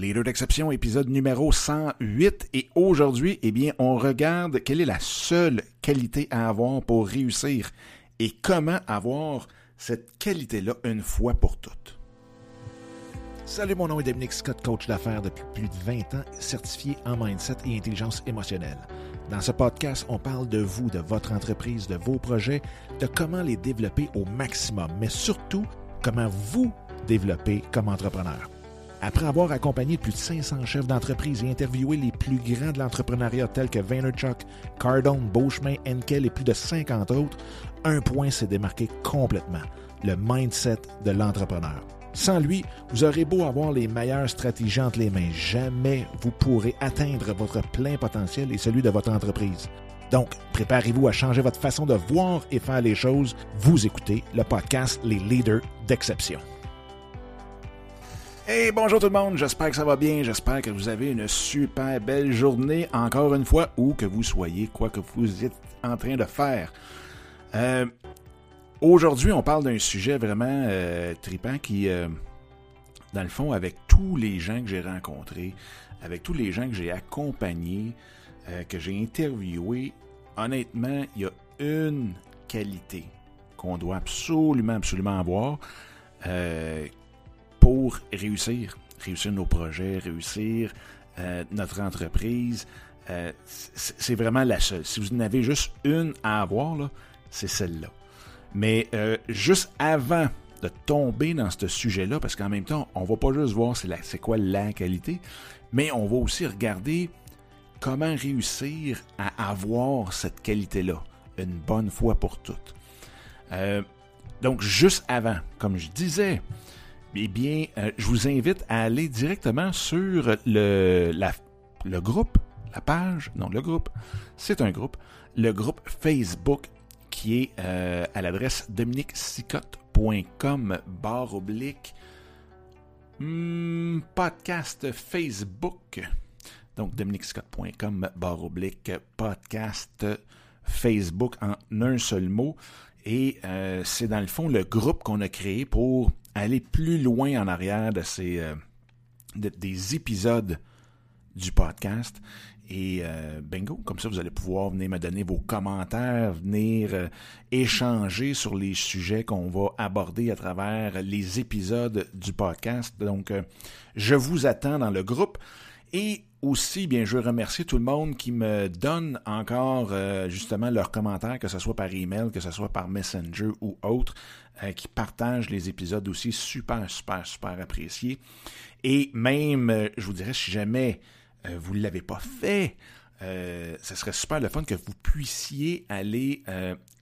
Leader d'exception, épisode numéro 108. Et aujourd'hui, eh bien, on regarde quelle est la seule qualité à avoir pour réussir et comment avoir cette qualité-là une fois pour toutes. Salut, mon nom est Dominique Scott, coach d'affaires depuis plus de 20 ans, certifié en mindset et intelligence émotionnelle. Dans ce podcast, on parle de vous, de votre entreprise, de vos projets, de comment les développer au maximum, mais surtout comment vous développer comme entrepreneur. Après avoir accompagné plus de 500 chefs d'entreprise et interviewé les plus grands de l'entrepreneuriat tels que Vaynerchuk, Cardone, Beauchemin, Enkel et plus de 50 autres, un point s'est démarqué complètement, le mindset de l'entrepreneur. Sans lui, vous aurez beau avoir les meilleures stratégies entre les mains, jamais vous pourrez atteindre votre plein potentiel et celui de votre entreprise. Donc, préparez-vous à changer votre façon de voir et faire les choses. Vous écoutez le podcast Les Leaders d'Exception. Hey, bonjour tout le monde, j'espère que ça va bien, j'espère que vous avez une super belle journée encore une fois, ou que vous soyez quoi que vous êtes en train de faire. Euh, Aujourd'hui, on parle d'un sujet vraiment euh, tripant qui, euh, dans le fond, avec tous les gens que j'ai rencontrés, avec tous les gens que j'ai accompagnés, euh, que j'ai interviewés, honnêtement, il y a une qualité qu'on doit absolument, absolument avoir pour réussir, réussir nos projets, réussir euh, notre entreprise. Euh, c'est vraiment la seule. Si vous en avez juste une à avoir, c'est celle-là. Mais euh, juste avant de tomber dans ce sujet-là, parce qu'en même temps, on va pas juste voir c'est quoi la qualité, mais on va aussi regarder comment réussir à avoir cette qualité-là, une bonne fois pour toutes. donc, juste avant, comme je disais, eh bien, euh, je vous invite à aller directement sur le, le groupe, la page, non, le groupe, c'est un groupe, le groupe Facebook qui est euh, à l'adresse dominiquesicotte.com barre oblique hmm, podcast Facebook. Donc, dominiquescott.com barre oblique podcast Facebook en un seul mot. Et euh, c'est dans le fond le groupe qu'on a créé pour aller plus loin en arrière de ces euh, des épisodes du podcast. Et euh, bingo, comme ça, vous allez pouvoir venir me donner vos commentaires, venir euh, échanger sur les sujets qu'on va aborder à travers les épisodes du podcast. Donc, je vous attends dans le groupe. Et aussi, bien, je veux remercier tout le monde qui me donne encore justement leurs commentaires, que ce soit par email, que ce soit par Messenger ou autre. Euh, qui partagent les épisodes aussi, super, super, super appréciés. Et même, euh, je vous dirais, si jamais euh, vous ne l'avez pas fait, ce serait super le fun que vous puissiez aller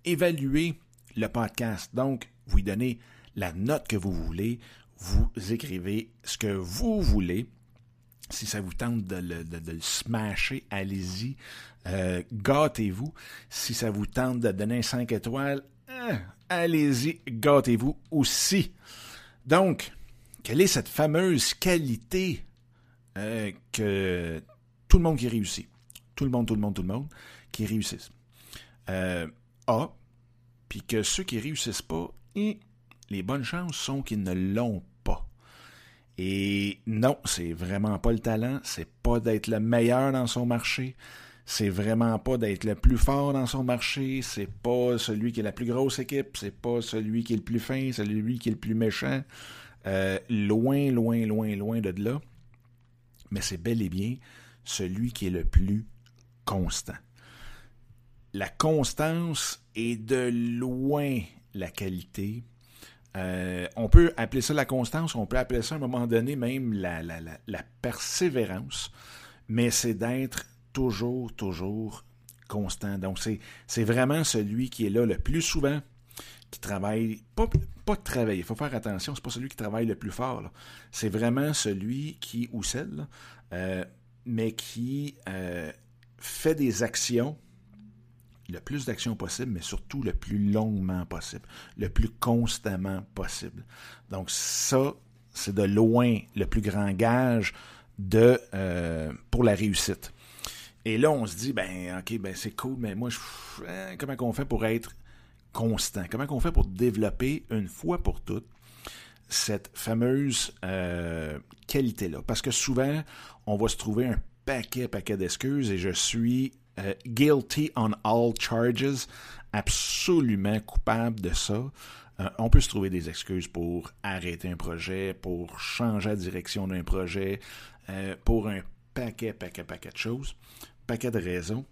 évaluer le podcast. Donc, vous y donnez la note que vous voulez, vous écrivez ce que vous voulez. Si ça vous tente de le, smasher, allez-y. gâtez-vous. Si ça vous tente de donner 5 étoiles, hein, allez-y, gâtez-vous aussi. Donc, quelle est cette fameuse qualité euh, que tout le monde qui réussit, tout le monde, tout le monde, tout le monde qui réussissent, euh, a, puis que ceux qui réussissent pas, les bonnes chances sont qu'ils ne l'ont. Et non, c'est vraiment pas le talent, c'est pas d'être le meilleur dans son marché, c'est vraiment pas d'être le plus fort dans son marché, c'est pas celui qui a la plus grosse équipe, c'est pas celui qui est le plus fin, c'est celui qui est le plus méchant. Euh, loin, loin, loin, loin de là. Mais c'est bel et bien celui qui est le plus constant. La constance est de loin la qualité. Euh, on peut appeler ça la constance, on peut appeler ça à un moment donné même la, persévérance, mais c'est d'être toujours, toujours constant. Donc, c'est vraiment celui qui est là le plus souvent, qui travaille, pas, pas travailler, il faut faire attention, c'est pas celui qui travaille le plus fort. C'est vraiment celui qui, ou celle, euh, mais qui euh, fait des actions, le plus d'actions possible, mais surtout le plus longuement possible, le plus constamment possible. Donc, ça, c'est de loin le plus grand gage de, euh, pour la réussite. Et là, on se dit, ben, OK, ben, c'est cool, mais moi, je, hein, comment on fait pour être constant? Comment on fait pour développer une fois pour toutes cette fameuse euh, qualité-là? Parce que souvent, on va se trouver un paquet, paquet d'excuses et je suis euh, guilty on all charges, absolument coupable de ça. Euh, on peut se trouver des excuses pour arrêter un projet, pour changer la direction d'un projet, pour un paquet, paquet, paquet de choses, paquet de raisons.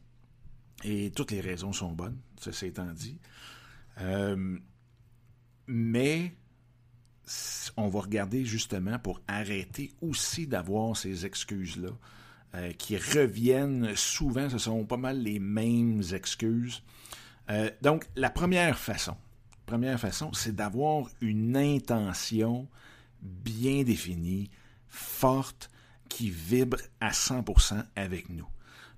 Et toutes les raisons sont bonnes, ceci étant dit. mais on va regarder justement pour arrêter aussi d'avoir ces excuses-là euh, qui reviennent souvent, ce sont pas mal les mêmes excuses. Euh, donc, la première façon, première façon, c'est d'avoir une intention bien définie, forte, qui vibre à 100% avec nous.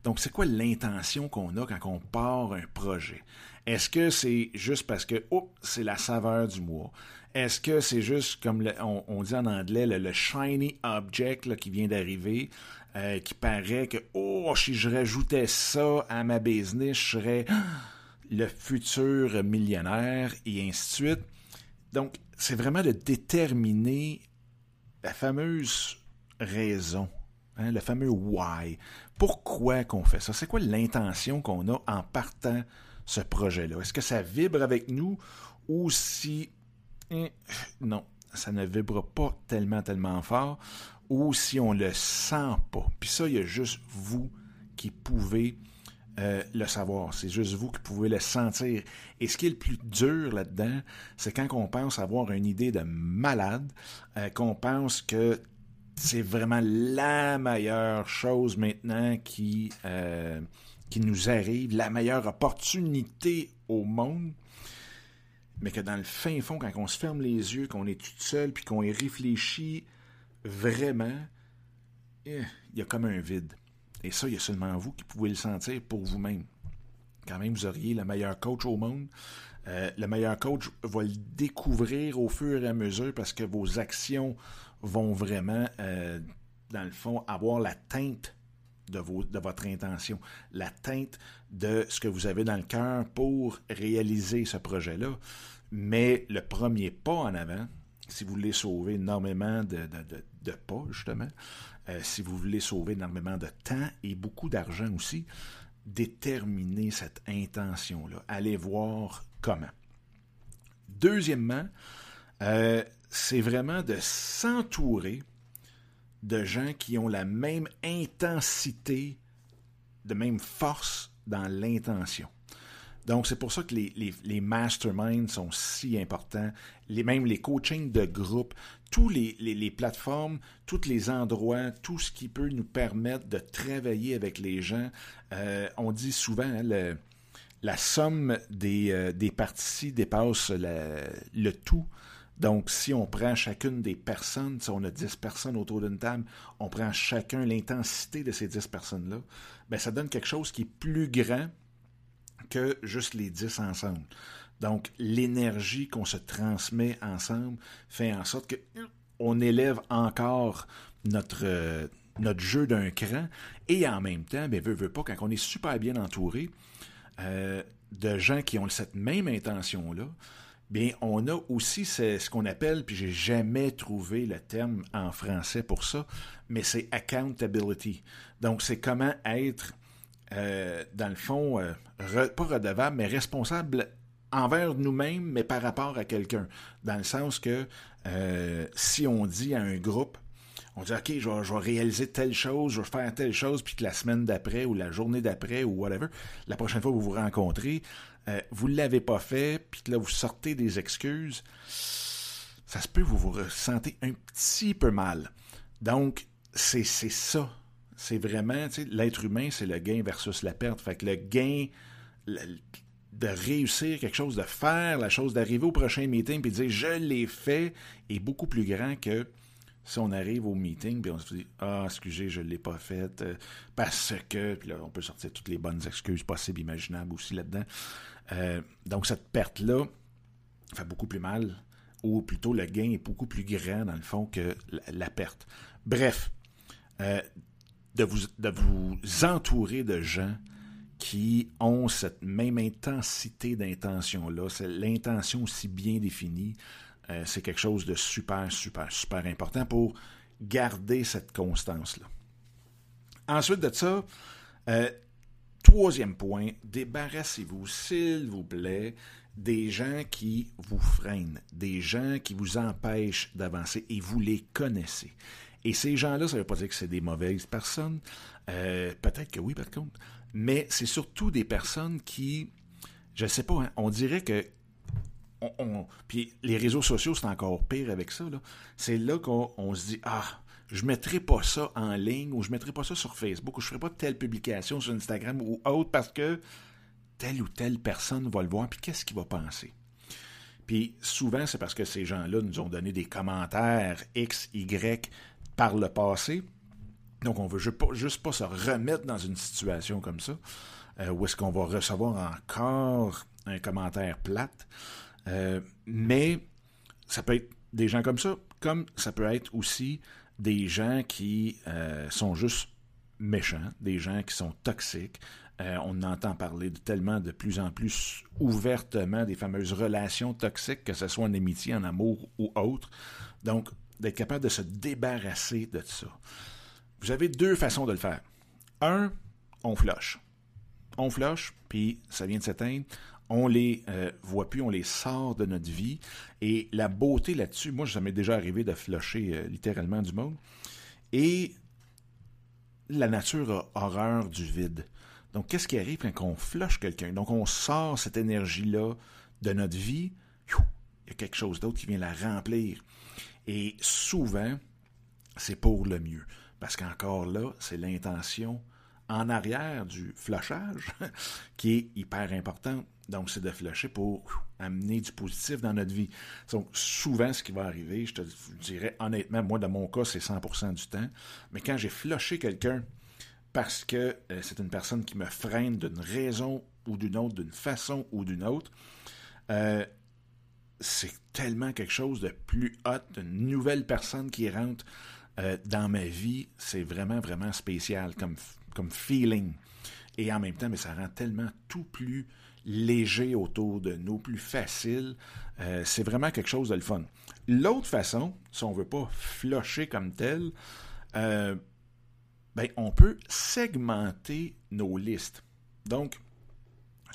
Donc, c'est quoi l'intention qu'on a quand on part un projet? Est-ce que c'est juste parce que, oh, c'est la saveur du mois? Est-ce que c'est juste, comme on, dit en anglais, le, shiny object qui vient d'arriver, euh, qui paraît que, oh, si je rajoutais ça à ma business, je serais le futur millionnaire, et ainsi de suite. Donc, c'est vraiment de déterminer la fameuse raison, hein, le fameux why. Pourquoi qu'on fait ça? C'est quoi l'intention qu'on a en partant ce projet-là? Est-ce que ça vibre avec nous ou si eh, non, ça ne vibre pas tellement, tellement fort, ou si on le sent pas. Puis ça, il y a juste vous qui pouvez euh, le savoir. C'est juste vous qui pouvez le sentir. Et ce qui est le plus dur là-dedans, c'est quand on pense avoir une idée de malade, euh, qu'on pense que c'est vraiment la meilleure chose maintenant qui, euh, qui nous arrive, la meilleure opportunité au monde mais que dans le fin fond, quand on se ferme les yeux, qu'on est tout seul, puis qu'on y réfléchit vraiment, eh, il y a comme un vide. Et ça, il y a seulement vous qui pouvez le sentir pour vous-même. Quand même, vous auriez le meilleur coach au monde. Euh, le meilleur coach va le découvrir au fur et à mesure parce que vos actions vont vraiment, euh, dans le fond, avoir la teinte de, vos, de votre intention, la teinte de ce que vous avez dans le cœur pour réaliser ce projet-là. Mais le premier pas en avant, si vous voulez sauver énormément de, de, pas, justement, euh, si vous voulez sauver énormément de temps et beaucoup d'argent aussi, déterminez cette intention-là. Allez voir comment. Deuxièmement, euh, c'est vraiment de s'entourer de gens qui ont la même intensité, de même force dans l'intention. Donc, c'est pour ça que les, les, masterminds sont si importants, les, même les coachings de groupe, tous les, les, plateformes, tous les endroits, tout ce qui peut nous permettre de travailler avec les gens. Euh, on dit souvent, hein, la somme des, euh, des parties dépasse le tout. Donc, si on prend chacune des personnes, si on a 10 personnes autour d'une table, on prend chacun l'intensité de ces 10 personnes-là, ben, ça donne quelque chose qui est plus grand que juste les 10 ensemble. Donc, l'énergie qu'on se transmet ensemble fait en sorte que on élève encore notre, euh, notre jeu d'un cran et en même temps, ben, veut, veut pas, quand on est super bien entouré euh, de gens qui ont cette même intention-là, bien, on a aussi ce, qu'on appelle, puis j'ai jamais trouvé le terme en français pour ça, mais c'est accountability. Donc, c'est comment être, euh, dans le fond, euh, pas redevable, mais responsable envers nous-mêmes, mais par rapport à quelqu'un. Dans le sens que euh, si on dit à un groupe, on dit OK, je vais, je vais, réaliser telle chose, je vais faire telle chose, puis que la semaine d'après ou la journée d'après ou whatever, la prochaine fois que vous vous rencontrez, vous ne l'avez pas fait, puis que là, vous sortez des excuses, ça se peut vous vous ressentez un petit peu mal. Donc, c'est ça. C'est vraiment, tu sais, l'être humain, c'est le gain versus la perte. Fait que le gain de réussir quelque chose, de faire la chose, d'arriver au prochain meeting puis de dire je l'ai fait est beaucoup plus grand que si on arrive au meeting puis on se dit ah excusez je l'ai pas fait euh, parce que puis là on peut sortir toutes les bonnes excuses possibles imaginables aussi là-dedans euh, donc cette perte là fait beaucoup plus mal ou plutôt le gain est beaucoup plus grand dans le fond que la, perte bref euh, de vous entourer de gens qui ont cette même intensité d'intention là c'est l'intention aussi bien définie euh, c'est quelque chose de super, super, super important pour garder cette constance-là. Ensuite de ça, euh, troisième point, débarrassez-vous, s'il vous plaît, des gens qui vous freinent, des gens qui vous empêchent d'avancer et vous les connaissez. Et ces gens-là, ça ne veut pas dire que c'est des mauvaises personnes. Euh, peut-être que oui, par contre. Mais c'est surtout des personnes qui, je ne sais pas, hein, on dirait que puis les réseaux sociaux, c'est encore pire avec ça. C'est là, qu'on se dit Ah, je ne mettrai pas ça en ligne ou je ne mettrai pas ça sur Facebook ou je ne ferai pas telle publication sur Instagram ou autre parce que telle ou telle personne va le voir, puis qu'est-ce qu'il va penser? Puis souvent, c'est parce que ces gens-là nous ont donné des commentaires X, Y par le passé. Donc, on veut juste pas, se remettre dans une situation comme ça, euh, où est-ce qu'on va recevoir encore un commentaire plate. Euh, mais ça peut être des gens comme ça, comme ça peut être aussi des gens qui euh, sont juste méchants, des gens qui sont toxiques. On entend parler de tellement de plus en plus ouvertement des fameuses relations toxiques, que ce soit en amitié, en amour ou autre. Donc, d'être capable de se débarrasser de ça. Vous avez deux façons de le faire. Un, on flush. On flush, puis ça vient de s'éteindre on les euh, voit plus, on les sort de notre vie. Et la beauté là-dessus, moi, ça m'est déjà arrivé de flusher euh, littéralement du monde. Et la nature a horreur du vide. Donc, qu'est-ce qui arrive quand on flush quelqu'un? Donc, on sort cette énergie-là de notre vie. Il y a quelque chose d'autre qui vient la remplir. Et souvent, c'est pour le mieux. Parce qu'encore là, c'est l'intention en arrière du flushage qui est hyper importante. Donc, c'est de flusher pour amener du positif dans notre vie. Donc, souvent, ce qui va arriver, je te dirais honnêtement, moi, dans mon cas, c'est 100% du temps. Mais quand j'ai flushé quelqu'un parce que euh, c'est une personne qui me freine d'une raison ou d'une autre, d'une façon ou d'une autre, euh, c'est tellement quelque chose de plus hot, une nouvelle personne qui rentre euh, dans ma vie. C'est vraiment, vraiment spécial comme, feeling. Et en même temps, mais ça rend tellement tout plus léger autour de nous, plus facile. Euh, c'est vraiment quelque chose de le fun. L'autre façon, si on ne veut pas flusher comme tel, euh, ben, on peut segmenter nos listes. Donc,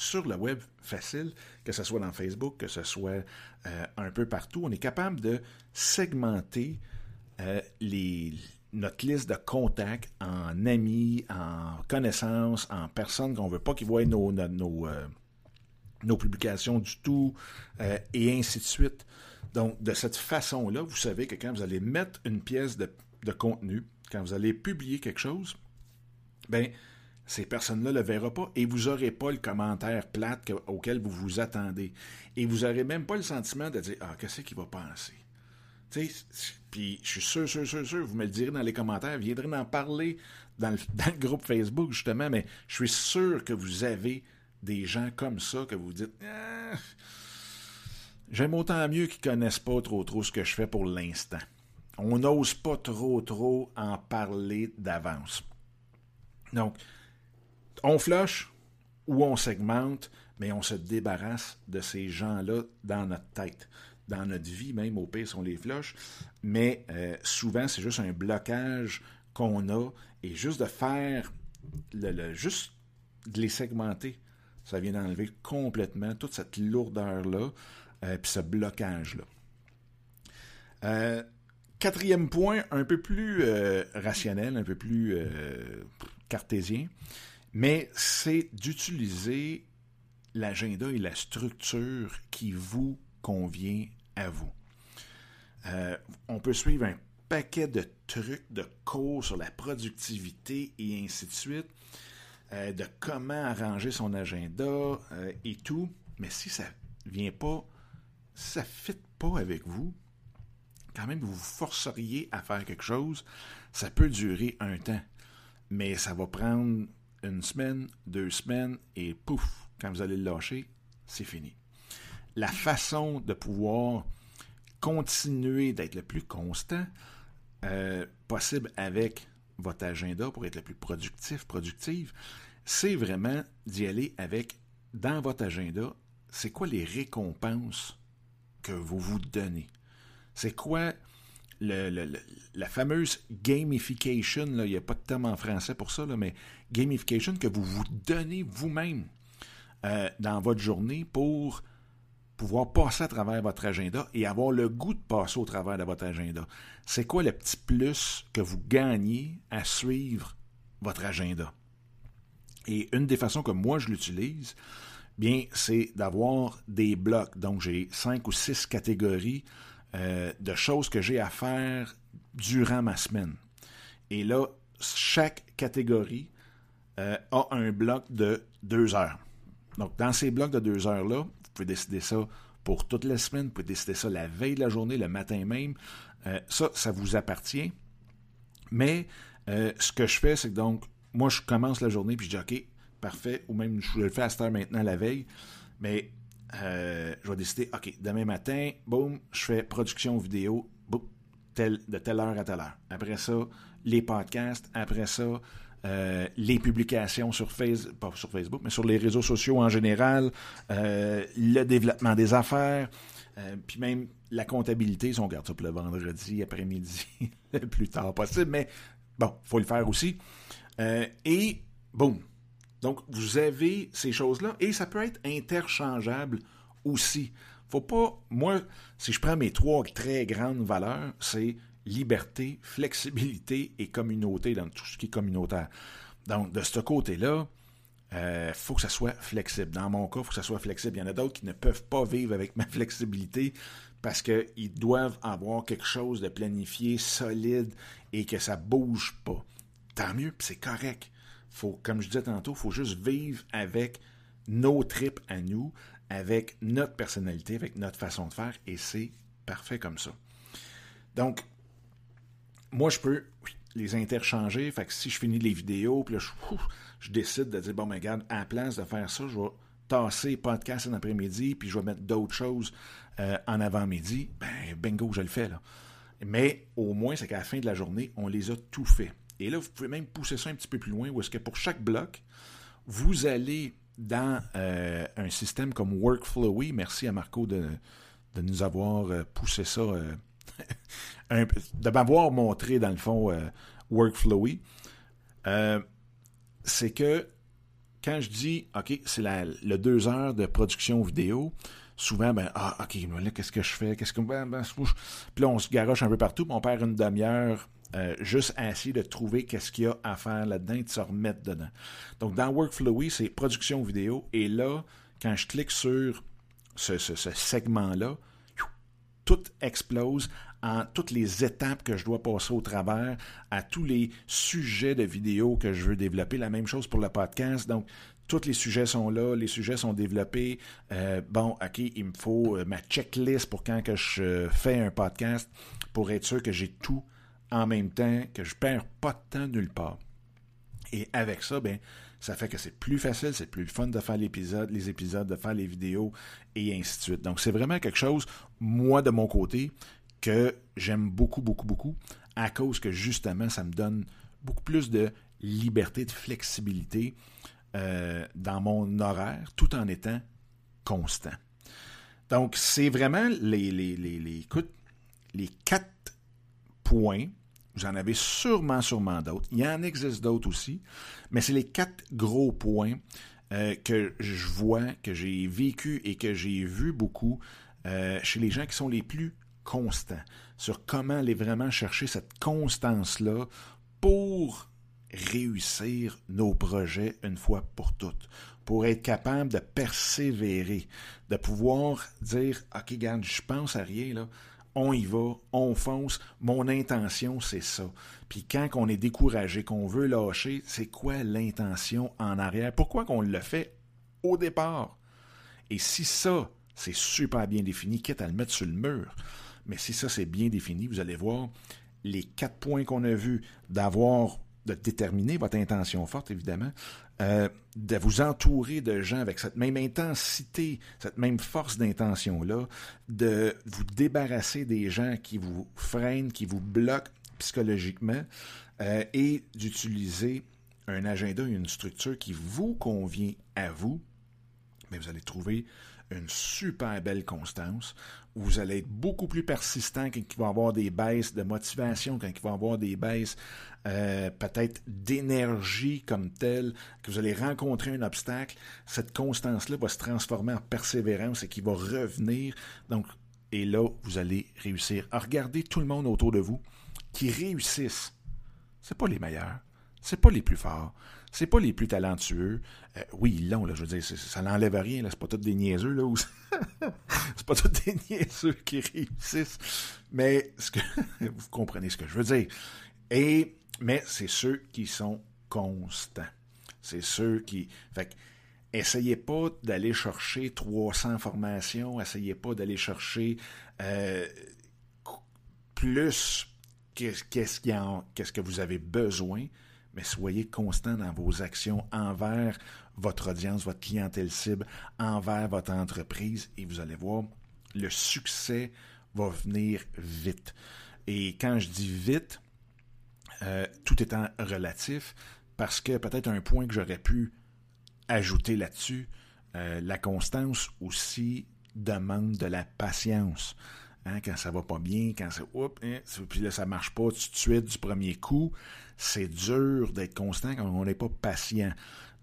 sur le web facile, que ce soit dans Facebook, que ce soit euh, un peu partout, on est capable de segmenter les, notre liste de contacts en amis, en connaissances, en personnes qu'on ne veut pas qu'ils voient nos, nos, nos publications du tout, euh, et ainsi de suite. Donc, de cette façon-là, vous savez que quand vous allez mettre une pièce de, contenu, quand vous allez publier quelque chose, ben ces personnes-là ne le verront pas et vous n'aurez pas le commentaire plate auquel vous vous attendez. Et vous n'aurez même pas le sentiment de dire Ah, qu'est-ce qu'il va penser? Puis je suis sûr, sûr, sûr, sûr, vous me le direz dans les commentaires, viendrez en parler dans le, dans le groupe Facebook, justement, mais je suis sûr que vous avez des gens comme ça que vous dites ah, J'aime autant mieux qu'ils connaissent pas trop trop ce que je fais pour l'instant. On n'ose pas trop trop en parler d'avance. Donc, on flush ou on segmente, mais on se débarrasse de ces gens-là dans notre tête. Dans notre vie, même au pire, on les flush. Mais euh, souvent, c'est juste un blocage qu'on a. Et juste de faire, le juste de les segmenter, ça vient d'enlever complètement toute cette lourdeur-là, euh, puis ce blocage-là. Euh, quatrième point, un peu plus rationnel, un peu plus cartésien, mais c'est d'utiliser l'agenda et la structure qui vous convient à vous. on peut suivre un paquet de trucs, de cours sur la productivité et ainsi de suite. Euh, de comment arranger son agenda euh, et tout. Mais si ça vient pas, si ça ne fit pas avec vous, quand même, vous vous forceriez à faire quelque chose, ça peut durer un temps. Mais ça va prendre une semaine, deux semaines, et pouf, quand vous allez le lâcher, c'est fini. La façon de pouvoir continuer d'être le plus constant euh, possible avec votre agenda pour être le plus productif, productive, c'est vraiment d'y aller avec, dans votre agenda, c'est quoi les récompenses que vous vous donnez? C'est quoi la fameuse gamification, il n'y a pas de terme en français pour ça, mais gamification que vous vous donnez vous-même euh, dans votre journée pour pouvoir passer à travers votre agenda et avoir le goût de passer au travers de votre agenda. C'est quoi le petit plus que vous gagnez à suivre votre agenda? Et une des façons que moi je l'utilise, bien, c'est d'avoir des blocs. Donc, j'ai cinq ou six catégories euh, de choses que j'ai à faire durant ma semaine. Et là, chaque catégorie euh, a un bloc de deux heures. Donc, dans ces blocs de deux heures-là, vous pouvez décider ça pour toute la semaine, vous pouvez décider ça la veille de la journée, le matin même. Euh, ça, ça vous appartient. Mais ce que je fais, c'est que donc, moi, je commence la journée, puis je dis, OK, parfait, ou même je le fais à cette heure maintenant, la veille, mais euh, je vais décider, OK, demain matin, boum, je fais production vidéo, boum, de telle heure à telle heure. Après ça, les podcasts, après ça, euh, les publications sur Facebook, pas sur Facebook, mais sur les réseaux sociaux en général, euh, le développement des affaires, puis même la comptabilité, si on garde ça pour le vendredi après-midi, le plus tard possible, mais bon, il faut le faire aussi. et boum, donc, vous avez ces choses-là et ça peut être interchangeable aussi. Faut pas, moi, si je prends mes trois très grandes valeurs, c'est liberté, flexibilité et communauté dans tout ce qui est communautaire. Donc, de ce côté-là, il euh, faut que ça soit flexible. Dans mon cas, il faut que ça soit flexible. Il y en a d'autres qui ne peuvent pas vivre avec ma flexibilité parce qu'ils doivent avoir quelque chose de planifié, solide et que ça bouge pas. Tant mieux, c'est correct faut, comme je disais tantôt, il faut juste vivre avec nos tripes à nous, avec notre personnalité, avec notre façon de faire, et c'est parfait comme ça. Donc, moi, je peux les interchanger. Fait que si je finis les vidéos, puis là, je, décide de dire, bon, mais regarde, à la place de faire ça, je vais tasser podcast en après-midi, puis je vais mettre d'autres choses euh, en avant-midi, ben, bingo, je le fais, là. Mais au moins, c'est qu'à la fin de la journée, on les a tout fait. Et là, vous pouvez même pousser ça un petit peu plus loin, où est-ce que pour chaque bloc, vous allez dans euh, un système comme Workflowy. Merci à Marco de, nous avoir euh, poussé ça, euh, de m'avoir montré dans le fond Workflowy. c'est que quand je dis, OK, c'est le deux heures de production vidéo, souvent, ben, ah, OK, là, qu'est-ce que je fais? Qu'est-ce que. Ben, ben, puis là, on se garoche un peu partout, on perd une demi-heure euh, juste à essayer de trouver qu'est-ce qu'il y a à faire là-dedans et de se remettre dedans. Donc, dans Workflowy, c'est production vidéo. Et là, quand je clique sur ce, segment-là, tout explose en toutes les étapes que je dois passer au travers, à tous les sujets de vidéo que je veux développer. La même chose pour le podcast. Donc, tous les sujets sont là, les sujets sont développés. Euh, bon, OK, il me faut euh, ma checklist pour quand que je fais un podcast pour être sûr que j'ai tout en même temps, que je perds pas de temps nulle part. Et avec ça, ben, ça fait que c'est plus facile, c'est plus fun de faire l'épisode, les épisodes, de faire les vidéos et ainsi de suite. Donc, c'est vraiment quelque chose, moi, de mon côté, que j'aime beaucoup, beaucoup, beaucoup, à cause que justement, ça me donne beaucoup plus de liberté, de flexibilité euh, dans mon horaire, tout en étant constant. Donc, c'est vraiment les, quatre points vous en avez sûrement, sûrement d'autres. Il y en existe d'autres aussi, mais c'est les quatre gros points euh, que je vois, que j'ai vécu et que j'ai vu beaucoup euh, chez les gens qui sont les plus constants, sur comment aller vraiment chercher cette constance-là pour réussir nos projets une fois pour toutes, pour être capable de persévérer, de pouvoir dire, OK, garde, je pense à rien, là, on y va, on fonce, mon intention, c'est ça. Puis quand on est découragé, qu'on veut lâcher, c'est quoi l'intention en arrière? Pourquoi qu'on le fait au départ? Et si ça, c'est super bien défini, quitte à le mettre sur le mur, mais si ça, c'est bien défini, vous allez voir les quatre points qu'on a vus, d'avoir, de déterminer votre intention forte, évidemment, euh, de vous entourer de gens avec cette même intensité, cette même force d'intention-là, de vous débarrasser des gens qui vous freinent, qui vous bloquent psychologiquement, euh, et d'utiliser un agenda une structure qui vous convient à vous, mais vous allez trouver une super belle constance. Vous allez être beaucoup plus persistant quand il va y avoir des baisses de motivation, quand il va y avoir des baisses euh, peut-être d'énergie comme telle, que vous allez rencontrer un obstacle. Cette constance-là va se transformer en persévérance et qui va revenir. Donc, et là, vous allez réussir. à regarder tout le monde autour de vous qui réussissent. C'est pas les meilleurs. C'est pas les plus forts. C'est pas les plus talentueux. Euh, oui, ils l'ont, là, je veux dire, ça n'enlève rien, là. C'est pas tous des niaiseux, là. c'est pas tous des niaiseux qui réussissent. Mais vous comprenez ce que je veux dire. Et, mais c'est ceux qui sont constants. C'est ceux qui. Fait essayez pas d'aller chercher 300 formations, essayez pas d'aller chercher euh, plus qu'est-ce, qu'est-ce que vous avez besoin mais soyez constant dans vos actions envers votre audience, votre clientèle cible, envers votre entreprise, et vous allez voir, le succès va venir vite. Et quand je dis vite, euh, tout étant relatif, parce que peut-être un point que j'aurais pu ajouter là-dessus, euh, la constance aussi demande de la patience. Hein, quand ça va pas bien, quand ça, oups, hein, puis là, ça marche pas tout de suite du premier coup, c'est dur d'être constant quand on n'est pas patient.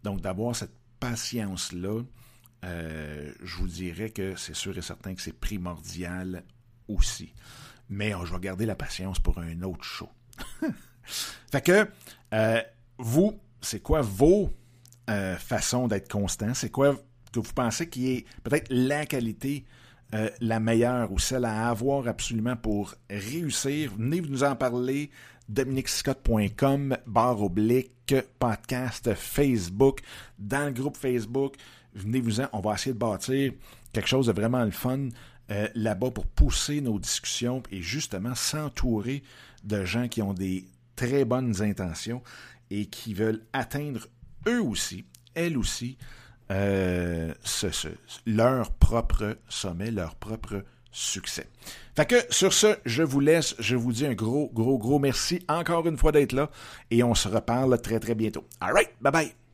Donc, d'avoir cette patience-là, euh, je vous dirais que c'est sûr et certain que c'est primordial aussi. Mais oh, je vais garder la patience pour un autre show. fait que, euh, vous, c'est quoi vos euh, façons d'être constant? C'est quoi que vous pensez qui est peut-être la qualité euh, la meilleure ou celle à avoir absolument pour réussir, venez nous en parler. DominiqueScott.com, barre oblique, podcast Facebook, dans le groupe Facebook. Venez-vous-en, on va essayer de bâtir quelque chose de vraiment le fun euh, là-bas pour pousser nos discussions et justement s'entourer de gens qui ont des très bonnes intentions et qui veulent atteindre eux aussi, elles aussi, euh, leur propre sommet, leur propre succès. Fait que sur ce, je vous laisse, je vous dis un gros, gros, gros merci encore une fois d'être là et on se reparle très très bientôt. All right, bye bye.